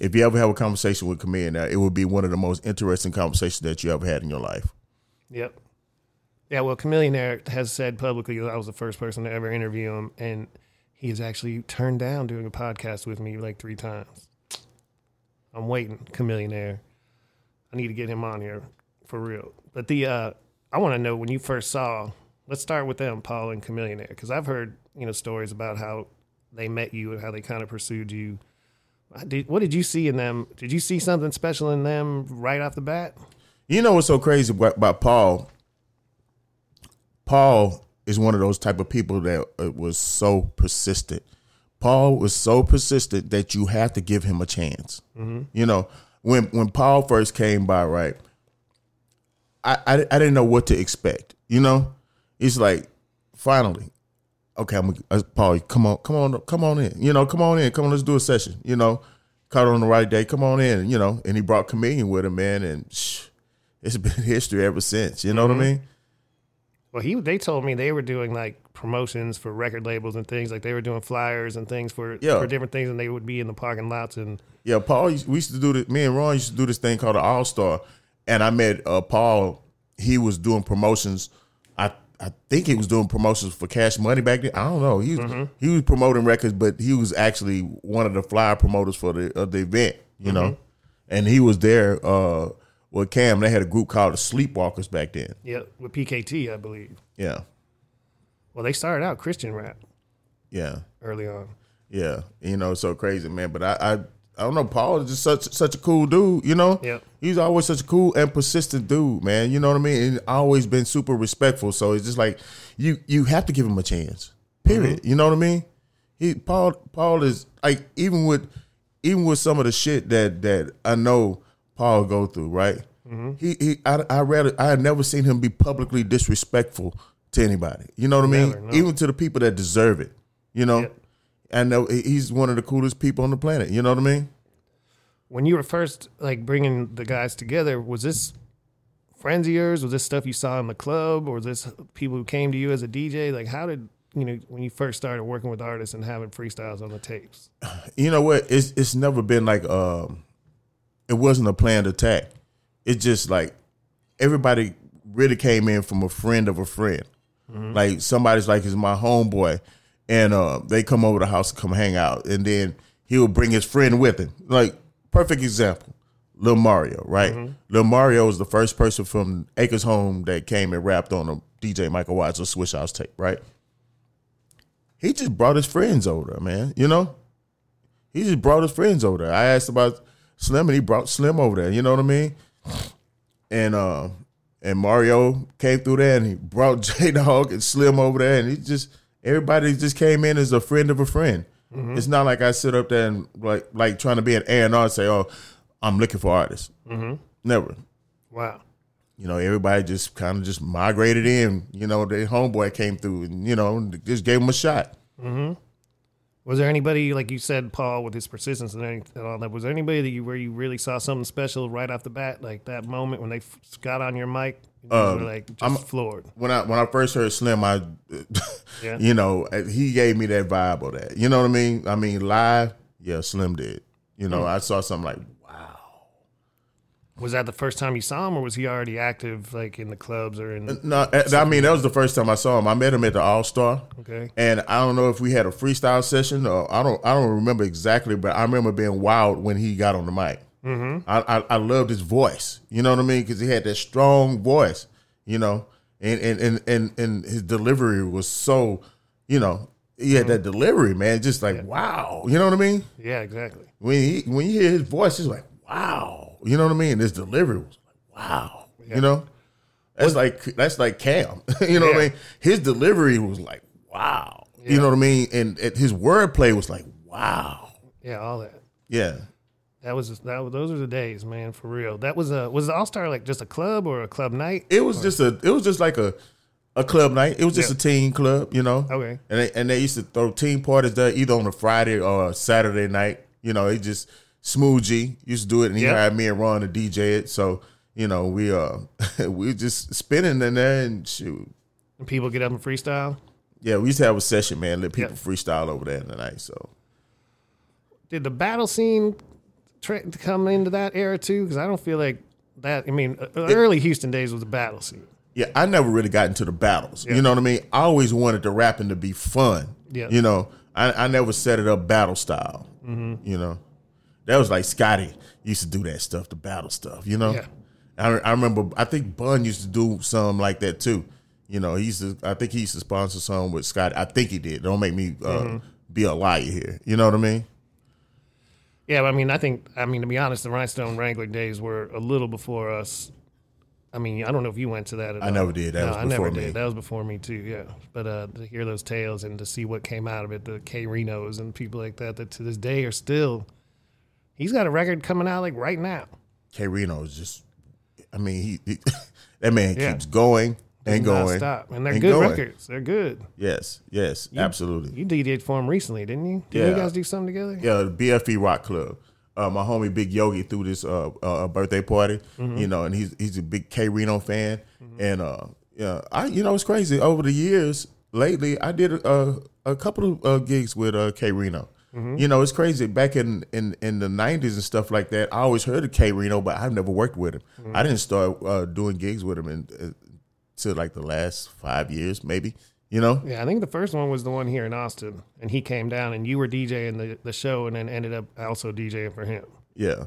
If you ever have a conversation with comedian, uh, it would be one of the most interesting conversations that you ever had in your life. Yep. Yeah, well, Chamillionaire has said publicly that I was the first person to ever interview him, and he has actually turned down doing a podcast with me like three times. I'm waiting, Chamillionaire. I need to get him on here for real. But the uh, I want to know when you first saw. Let's start with them, Paul and Chamillionaire, because I've heard you know stories about how they met you and how they kind of pursued you. Did, what did you see in them? Did you see something special in them right off the bat? You know what's so crazy about, about Paul? Paul is one of those type of people that uh, was so persistent. Paul was so persistent that you have to give him a chance. You know, when when Paul first came by, right? I, I I didn't know what to expect. You know, it's like finally, okay, I'm uh, Paul. Come on, come on, come on in. You know, come on in. Come on, let's do a session. You know, caught on the right day. Come on in. You know, and he brought comedian with him, man, and shh, it's been history ever since. You know what I mean? Well, he they told me they were doing like promotions for record labels and things. Like they were doing flyers and things for Yeah. for different things, and they would be in the parking lots and Yeah, Paul. We used to do this. Me and Ron used to do this thing called the All Star, and I met uh, Paul. He was doing promotions. I I think he was doing promotions for Cash Money back then. I don't know. He was he was promoting records, but he was actually one of the flyer promoters for the of the event. You know, and he was there uh, with Cam. They had a group called the Sleepwalkers back then. yeah, with PKT, I believe. Yeah, Well, they started out Christian rap yeah. early on. Yeah, you know, so crazy, man. But I, I, don't know. Paul is just such such a cool dude. You know, Yep. he's always such a cool and persistent dude, man. You know what I mean? And always been super respectful. So it's just like you you have to give him a chance. Period. Mm-hmm. You know what I mean? He Paul Paul is like even with even with some of the shit that that I know Paul go through, right? Mm-hmm. He he I I rather I had never seen him be publicly disrespectful to anybody. You know what I mean? Never, no. Even to the people that deserve it. You know? Yep. I know he's one of the coolest people on the planet. You know what I mean? When you were first like bringing the guys together, was this friends of yours? Was this stuff you saw in the club, or was this people who came to you as a DJ? Like, how did you know when you first started working with artists and having freestyles on the tapes? You know what? It's it's never been like um, it wasn't a planned attack. It's just like everybody really came in from a friend of a friend. Like somebody's like is my homeboy, and uh, they come over the house to come hang out, and then he will bring his friend with him. Like perfect example, Lil Mario, right? Lil Mario was the first person from Acres Home that came and rapped on a DJ Michael Watts or Swisha House tape, right? He just brought his friends over there, man. You know, he just brought his friends over there. I asked about Slim, and he brought Slim over there. You know what I mean? And uh, and Mario came through there, and he brought J Dawg and Slim over there, and he just everybody just came in as a friend of a friend. Mm-hmm. It's not like I sit up there and like like trying to be an A and R say, "Oh, I'm looking for artists." Mm-hmm. Never. Wow. You know, everybody just kind of just migrated in. You know, the homeboy came through, and you know, just gave him a shot. Mm-hmm. Was there anybody like you said, Paul, with his persistence and anything and all that? Was there anybody that you where you really saw something special right off the bat, like that moment when they f- got on your mic? You were um, like just I'm- floored. when I when I first heard Slim, I, Yeah. you know, he gave me that vibe of that. You know what I mean? I mean, live, yeah, Slim did. You know, hmm. I saw something like, wow. Was that the first time you saw him, or was he already active, like in the clubs or in? Uh, no, uh, I mean that was the first time I saw him. I met him at the All Star, Okay. and I don't know if we had a freestyle session or I don't. I don't remember exactly, but I remember being wild when he got on the mic. Mm-hmm. I, I I loved his voice. You know what I mean? Because he had that strong voice. You know, and and and and, and his delivery was so. You know, he had that delivery, man. Just like wow. You know what I mean? Yeah, exactly. when he when you hear his voice, it's like wow. You know what I mean? His delivery was like wow. You know, that's like that's like Cam. you know what I mean? His delivery was like wow. You know what I mean? And, and his wordplay was like wow. Yeah, all that. Yeah, That was that. Was, those are the days, man, for real. That was a was the All Star like just a club or a club night? It was just a. It was just like a a club night. It was just Yeah. a teen club, you know. Okay. And they, and they used to throw teen parties there either on a Friday or a Saturday night. You know, it just Smooth G used to do it, and he hired me and Ron to DJ it. So you know, we uh we just spinning in there and shoot. And people get up and freestyle. Yeah, we used to have a session, man. Let people Yeah. freestyle over there in the night. So Did the battle scene tra- come into that era too? Because I don't feel like that. I mean, uh, early Houston days was the battle scene. yeah, I never really got into the battles. Yeah. You know what I mean? I always wanted the rapping to be fun. Yeah. You know, I, I never set it up battle style. Mm-hmm. You know, that was like Scotty used to do that stuff, the battle stuff. You know, Yeah. I, I remember. I think Bun used to do some like that too. You know, he used to. I think he used to sponsor some with Scotty. I think he did. Don't make me uh, Mm-hmm. be a liar here. You know what I mean? Yeah, I mean, I think, I mean, to be honest, the Rhinestone Wrangler days were a little before us. I mean, I don't know if you went to that. At I all. never did. That no, was I never before me. did. That was before me too. Yeah, but uh, to hear those tales and to see what came out of it, the K Renos and people like that, that to this day are still. He's got a record coming out like right now. K Rino is just. I mean, he, he that man Yeah. keeps going and going. Stop, and they're and good going. records. They're good. Yes, yes, absolutely. You DJ'd for him recently, didn't you? Did you Yeah. guys do something together? Yeah, the BFE Rock Club. Uh, my homie Big Yogi threw this uh, uh, birthday party, Mm-hmm. you know, and he's he's a big K Rino fan, and uh, yeah, I you know it's crazy. Over the years, lately, I did a, a couple of uh, gigs with uh, K Rino. Mm-hmm. You know, it's crazy. Back in, in, in the '90s and stuff like that, I always heard of K Rino, but I've never worked with him. Mm-hmm. I didn't start uh, doing gigs with him in, until like the last five years, maybe. You know, Yeah, I think the first one was the one here in Austin, and he came down, and you were DJing the, the show, and then ended up also DJing for him. yeah,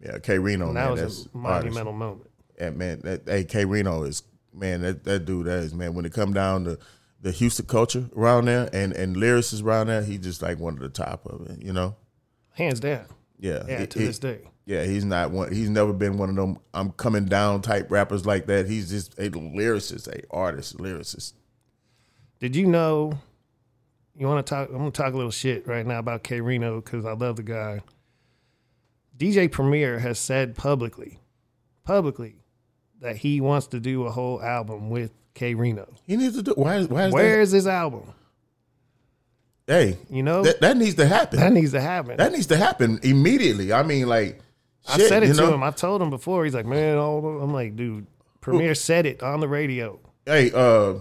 yeah. K Rino, And man, that was that's a artist. monumental moment. Yeah, man, that hey, K Rino is man, that, that dude that is man. When it come down to the Houston culture around there and and lyricists around there, he just like one of the top of it. You know, Hands down. yeah, Yeah, He- to he- this day. Yeah. He's not one. He's never been one of them. I'm coming down type rappers like that. He's just a lyricist, a artist, lyricist. Did you know? You want to talk? I'm gonna talk a little shit right now about K Rino because I love the guy. DJ Premier has said publicly, publicly, that he wants to do a whole album with K Rino. He needs to do. Why? Why is Where is his album? Hey, You know that that needs to happen. that needs to happen. That needs to happen immediately. I mean, like, I said it to know? him. I've told him before. He's like, man, all I'm like, dude, Premier said it on the radio. Hey, uh,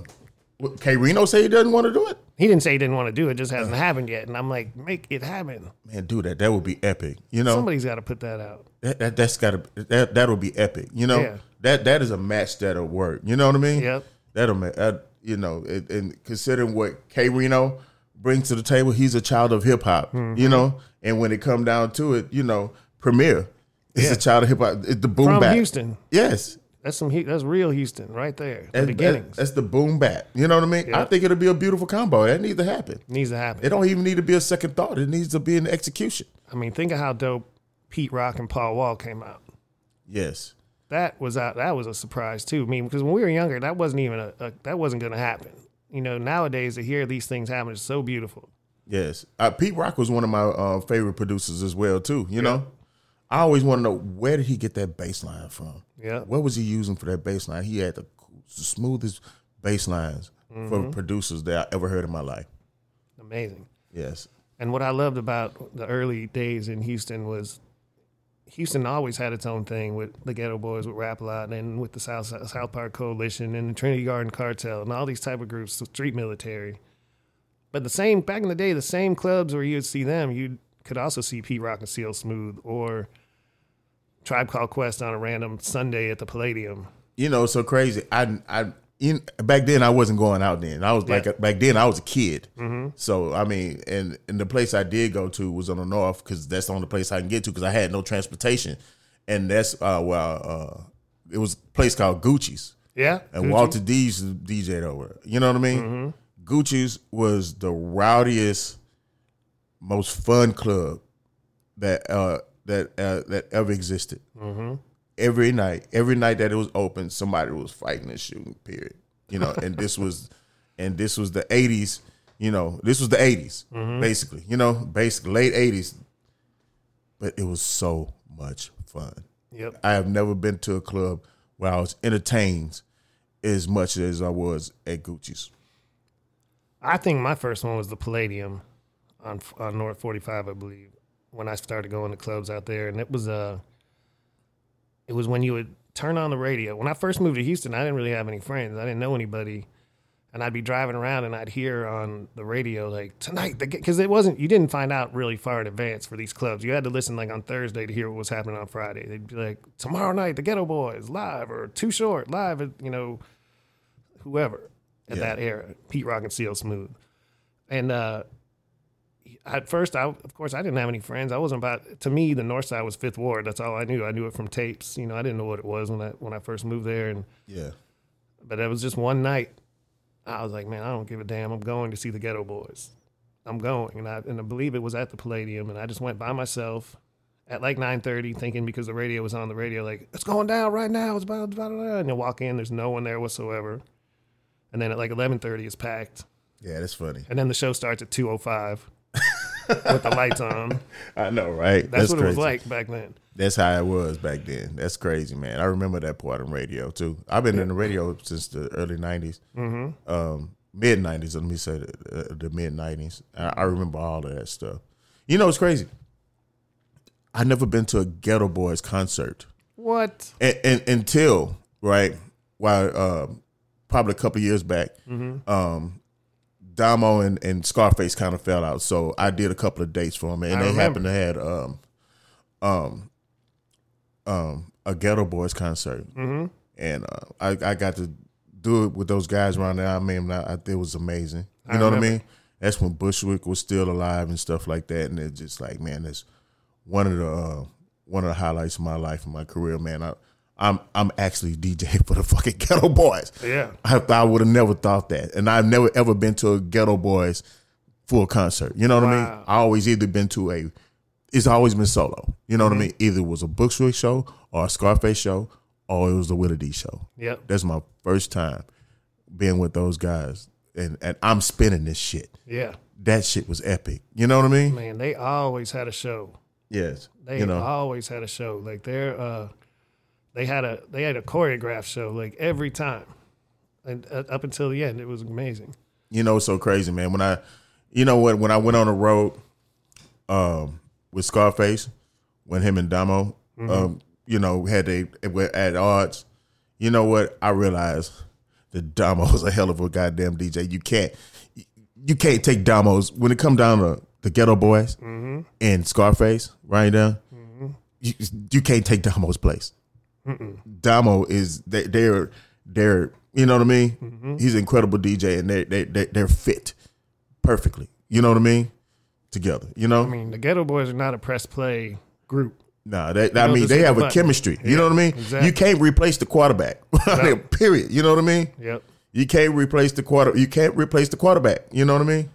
K Rino say he doesn't want to do it. He didn't say he didn't want to do it; just hasn't happened yet. And I'm like, make it happen. Man, do that. That would be epic. You know, Somebody's got to put that out. that, that that's gotta that that'll be epic. You know, Yeah. that that is a match that'll work. You know what I mean? Yep. That'll make that you know, it, and considering what K Rino brings to the table, he's a child of hip hop. Mm-hmm. You know, and when it come down to it, you know, Premier is Yeah. a child of hip hop. It's the boom From bap. Houston, Yes. that's some. That's real Houston right there. The That's, beginnings that's the boom bap. You know what I mean? I think it'll be a beautiful combo. That needs to happen. needs to happen. It don't even need to be a second thought. It needs to be an execution. I mean, think of how dope Pete Rock and Paul Wall came out. Yes. That was out. That was a surprise too. I mean, because when we were younger, that wasn't even a, a that wasn't going to happen. You know, nowadays to hear these things happen is so beautiful. Yes, uh, Pete Rock was one of my uh, favorite producers as well too. You know, I always want to know where did he get that bass line from? Yeah. what was he using for that bass line? He had the, the smoothest bass lines for mm-hmm. producers that I ever heard in my life. Amazing. Yes, And what I loved about the early days in Houston was Houston always had its own thing with the Geto Boys, with Rap a Lot, and with the South South Park Coalition and the Trinity Garden Cartel and all these type of groups, the Street Military. But the same back in the day, the same clubs where you'd see them, you could also see Pete Rock and CL Smooth or Tribe Called Quest on a random Sunday at the Palladium. you know, so crazy. I I in, back then I wasn't going out then. I was Yeah. like back then I was a kid. So I mean, and and the place I did go to was on the north because that's the only place I can get to because I had no transportation, and that's uh well uh it was a place called Gucci's. Yeah, and Gucci? Walter D's DJ'd over. You know what I mean? Gucci's was the rowdiest, most fun club that uh, that uh, that ever existed. Every night, every night that it was open, somebody was fighting and shooting. Period. You know, and this was, and this was the '80s. You know, this was the '80s, basically. You know, basically late '80s. but it was so much fun. Yep. I have never been to a club where I was entertained as much as I was at Gucci's. I think my first one was the Palladium on on North 45, I believe, when I started going to clubs out there, and it was uh, it was when you would turn on the radio. When I first moved to Houston, I didn't really have any friends. I didn't know anybody, and I'd be driving around and I'd hear on the radio like tonight, because it wasn't you didn't find out really far in advance for these clubs. You had to listen like on Thursday to hear what was happening on Friday. They'd be like tomorrow night, the Geto Boys live or Too Short live, at, you know, whoever at Yeah. that era, Pete Rock and CL Smooth, and uh, at first, I of course I didn't have any friends. I wasn't about. To me, the North Side was Fifth Ward. That's all I knew. I knew it from tapes. You know, I didn't know what it was when I when I first moved there, and Yeah. but it was just one night. I was like, man, I don't give a damn. I'm going to see the Geto Boys. I'm going, and I and I believe it was at the Palladium, and I just went by myself at like 9:30, thinking because the radio was on the radio, like it's going down right now. It's about, about, about. and you walk in, there's no one there whatsoever, and then at like 11:30, it's packed, Yeah, that's funny. and then the show starts at 2:05 with the lights on. I know, right? That's, what crazy. it was like back then. That's how it was back then. That's crazy, man. I remember that part on radio too. I've been in the radio since the early '90s, mm-hmm. um, mid '90s. Let me say the, uh, the mid '90s. I, I remember all of that stuff. You know, it's crazy. I never been to a Geto Boys concert, What? and, and until right, while uh, probably a couple years back, um, Domo and, and Scarface kind of fell out. So I did a couple of dates for them, and I they remember. happened to had um, um, um, a Geto Boys concert, mm-hmm. and uh, I I got to do it with those guys around there. I mean, I, I, it was amazing. You I know what I mean? That's when Bushwick was still alive and stuff like that, and it's just like, man, that's one of the uh, one of the highlights of my life and my career, man. I, I'm I'm actually DJ for the fucking Geto Boys. Yeah. I, I would have never thought that, and I've never ever been to a Geto Boys full concert. You know what I mean? I always either been to a, it's always been solo. You know what I mean? Either it was a Bushwick show or a Scarface show, or it was the Willie D show. Yep. That's my first time being with those guys, and and I'm spinning this shit. Yeah. That shit was epic. You know what I mean? Man, they always had a show. Yes. They you know. always had a show. Like they're uh they had a they had a choreographed show like every time. And uh, up until the end it was amazing. you know, it's so crazy, man. When I, you know what, when I went on the road, um, with Scarface, when him and Domo, um, you know, had they were at odds. You know what? I realized that Domo was a hell of a goddamn DJ. You can't, you can't take Domo's when it come down to the Geto Boys and Scarface, right down. You, you can't take Domo's place. Domo is they, they're they're you know what I mean. Mm-hmm. He's an incredible DJ, and they they they they're fit perfectly. You know what I mean? Together, you know. I mean, the Geto Boys are not a press play group. Nah, they, I mean they have a button. chemistry. You know what I mean? exactly. You can't replace the quarterback. Period. You know what I mean? Yep. You can't replace the quarter. You can't replace the quarterback. You know what I mean?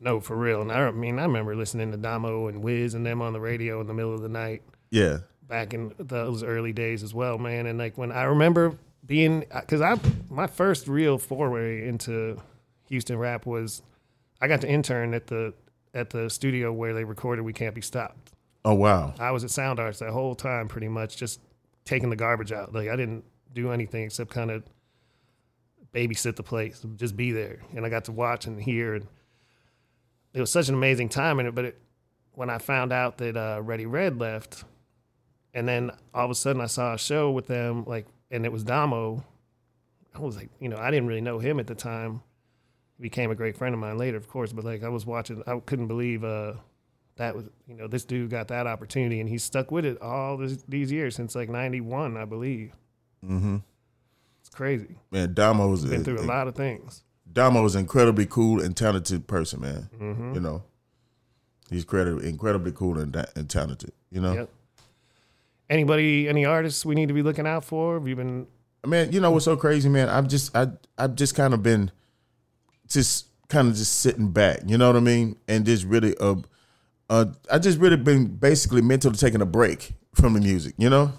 No, for real. And I mean, I remember listening to Domo and Wiz and them on the radio in the middle of the night Yeah. Back in those early days as well, man. And like when I remember being, because I my first real foray into Houston rap was I got to intern at the at the studio where they recorded "We Can't Be Stopped." Oh wow. I was at Sound Arts that whole time, pretty much just taking the garbage out. Like I didn't do anything except kind of babysit the place, just be there, and I got to watch and hear. And it was such an amazing time in it. But it, when I found out that uh, Ready Red left, and then all of a sudden I saw a show with them, like, and it was Domo. I was like, you know, I didn't really know him at the time. He became a great friend of mine later, of course. But like, I was watching, I couldn't believe. uh that was you know this dude got that opportunity and he stuck with it all this, these years since like 91 i believe Mm-hmm. it's crazy Man, Domo's been through a lot of things Domo is an incredibly cool and talented person, man. Mm-hmm. You know, he's incredibly, incredibly cool and, and talented. You know, yep anybody any artists we need to be looking out for have you been man. You know what's so crazy, man? I've just, I, I've just kind of been, just kind of just sitting back. You know what I mean? And just really, uh, uh, I just really been basically mentally taking a break from the music. You know.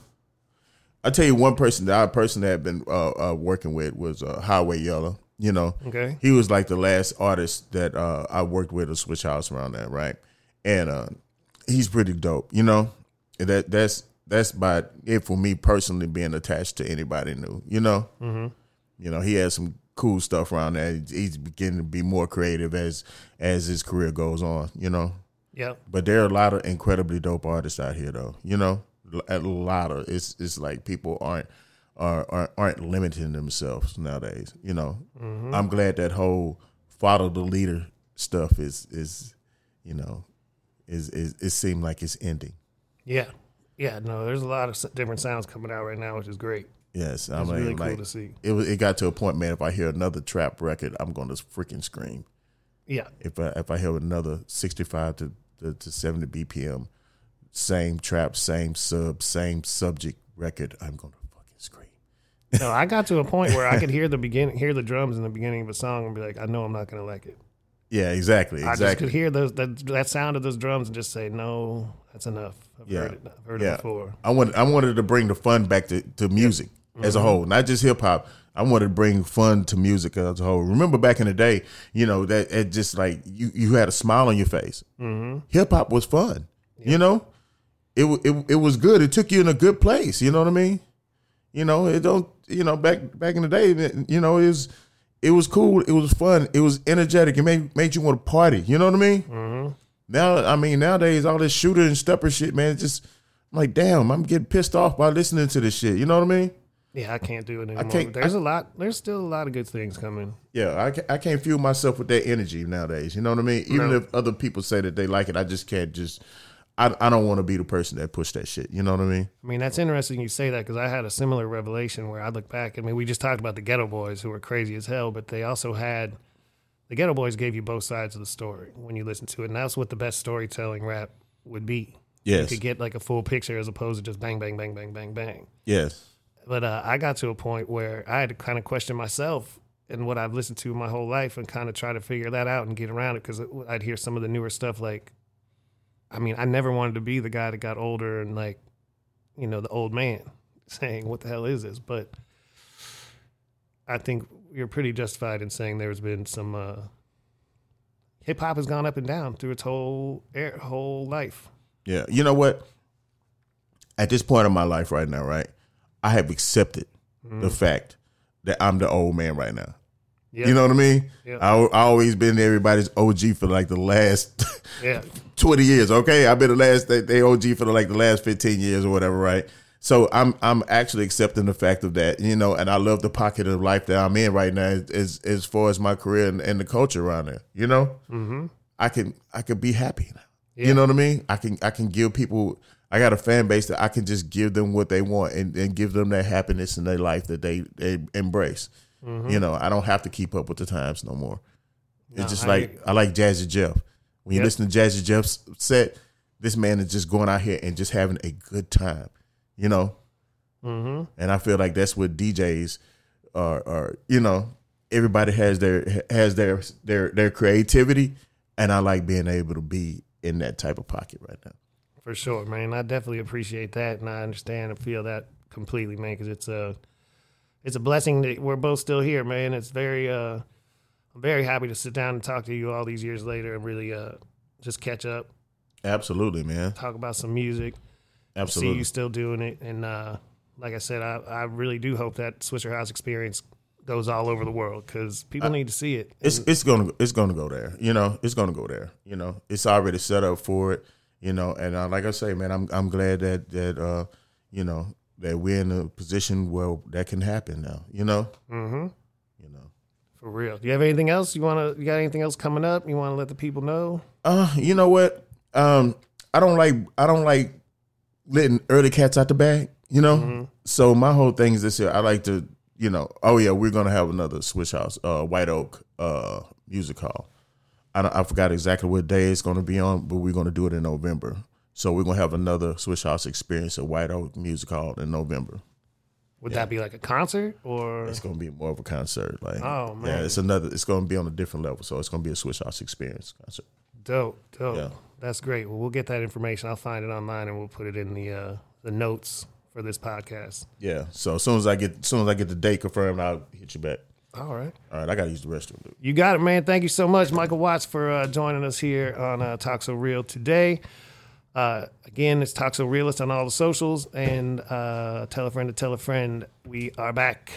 I tell you, one person that I personally I've been uh, uh, working with was uh, Highway Yella. You know, okay he was like the last artist that uh, I worked with at Swisha House around that, right? And uh, he's pretty dope. You know, that that's that's about it for me personally being attached to anybody new. You know, mm-hmm. you know he has some cool stuff around there. He's beginning to be more creative as as his career goes on. You know. Yep. But there are a lot of incredibly dope artists out here, though. You know, a lot of it's it's like people aren't are, are aren't limiting themselves nowadays. You know, mm-hmm. I'm glad that whole follow the leader stuff is is you know is is it seemed like it's ending. Yeah, yeah. No, there's a lot of different sounds coming out right now, which is great. Yes, I It's mean, really like, cool to see. It was, it got to a point, man. If I hear another trap record, I'm going to freaking scream. Yeah, If I if I hear another 65 to to, to 70 BPM, same trap, same sub, same subject record, I'm going to fucking scream. no, I got to a point where I could hear the beginning, hear the drums in the beginning of a song, and be like, I know I'm not gonna like it. Yeah, exactly, I just could hear those that, that sound of those drums and just say, no, that's enough. I've Yeah. heard it. I've heard Yeah. it before. I wanted I wanted to bring the fun back to, to music as a Mm-hmm. whole, not just hip hop. I wanted to bring fun to music as a whole. Remember back in the day, you know that it just like you you had a smile on your face. Mm-hmm. Hip hop was fun, you know. It, it it was good. It took you in a good place. You know what I mean? You know it don't. You know back back in the day, you know it was it was cool. It was fun. It was energetic. It made made you want to party. You know what I mean? Mm-hmm. Now, I mean, nowadays all this shooter and stepper shit, man, it's just I'm like, damn, I'm getting pissed off by listening to this shit. You know what I mean? Yeah, I can't do it anymore. I can't- there's a lot. There's still a lot of good things coming. Yeah, I can't, I can't fuel myself with that energy nowadays. You know what I mean? Even No. if other people say that they like it, I just can't just. I, I don't want to be the person that pushed that shit. You know what I mean? I mean, that's interesting you say that because I had a similar revelation where I look back. I mean, we just talked about the Geto Boys who were crazy as hell, but they also had the Geto Boys gave you both sides of the story when you listen to it, and that's what the best storytelling rap would be. You Yes. could get like a full picture as opposed to just bang, bang, bang, bang, bang, bang. Yes. But uh, I got to a point where I had to kind of question myself and what I've listened to my whole life and kind of try to figure that out and get around it because I'd hear some of the newer stuff like, I mean, I never wanted to be the guy that got older and like, you know, the old man saying, "What the hell is this?" But I think you're pretty justified in saying there's been some uh, hip hop has gone up and down through its whole air, whole life. Yeah. You know what? At this point in my life right now, right, I have accepted the fact that I'm the old man right now. Yeah, You know what I mean? Yeah. I, I always been everybody's OG for like the last yeah, 20 years, okay? I've been the last they, they OG for like the last 15 years or whatever, right? So I'm I'm actually accepting the fact of that, you know, and I love the pocket of life that I'm in right now as as, far as my career and, and the culture around there, you know? Mm-hmm. I can I can be happy now. Yeah. You know what I mean? I can I can give people I got a fan base that I can just give them what they want and, and give them that happiness in their life that they, they embrace. Mm-hmm. You know, I don't have to keep up with the times no more. No, It's just I like I like Jazzy Jeff. When you Yep. listen to Jazzy Jeff's set, this man is just going out here and just having a good time, you know. mm-hmm. And I feel like that's what DJs are. are you know, everybody has their has their their their creativity, and I like being able to be in that type of pocket right now. For sure, man. I definitely appreciate that, and I understand and feel that completely, man. Because it's a, it's a blessing that we're both still here, man. It's very, uh, I'm very happy to sit down and talk to you all these years later and really, uh, just catch up, Absolutely, man. talk about some music, see Absolutely. you still doing it, and uh, like I said, I, I really do hope that Swisha House experience goes all over the world because people need to see it. it's it's gonna it's gonna go there. You know, it's gonna go there. You know, it's already set up for it. You know, and uh, like I say, man, I'm I'm glad that that uh, you know that we're in a position where that can happen now. You know, mm-hmm. you know. For real. Do you have anything else you want to? You got anything else coming up? You want to let the people know? Uh, you know what? Um, I don't like I don't like letting early cats out the bag. You know, so my whole thing is this year. I like to, you know, oh yeah, we're gonna have another Swisha House, uh, White Oak, uh, music hall. I don't, I forgot exactly what day it's gonna be on, but we're gonna do it in November. So we're gonna have another Swisha House experience at White Oak Music Hall in November. Would that be like a concert or? It's gonna be more of a concert, like Oh, yeah, man. it's another. It's gonna be on a different level, so it's gonna be a Swisha House experience concert. Dope, dope. Yeah. That's great. Well, we'll get that information. I'll find it online and we'll put it in the uh, the notes for this podcast. Yeah. So as soon as I get, as soon as I get the date confirmed, I'll hit you back. All right. All right, I gotta use the restroom, dude. You got it, man. Thank you so much, Michael Watts, for uh, joining us here on uh, Talk So Real today. Uh, again, it's Talk Toxo Realist on all the socials, and uh, tell a friend to tell a friend. We are back.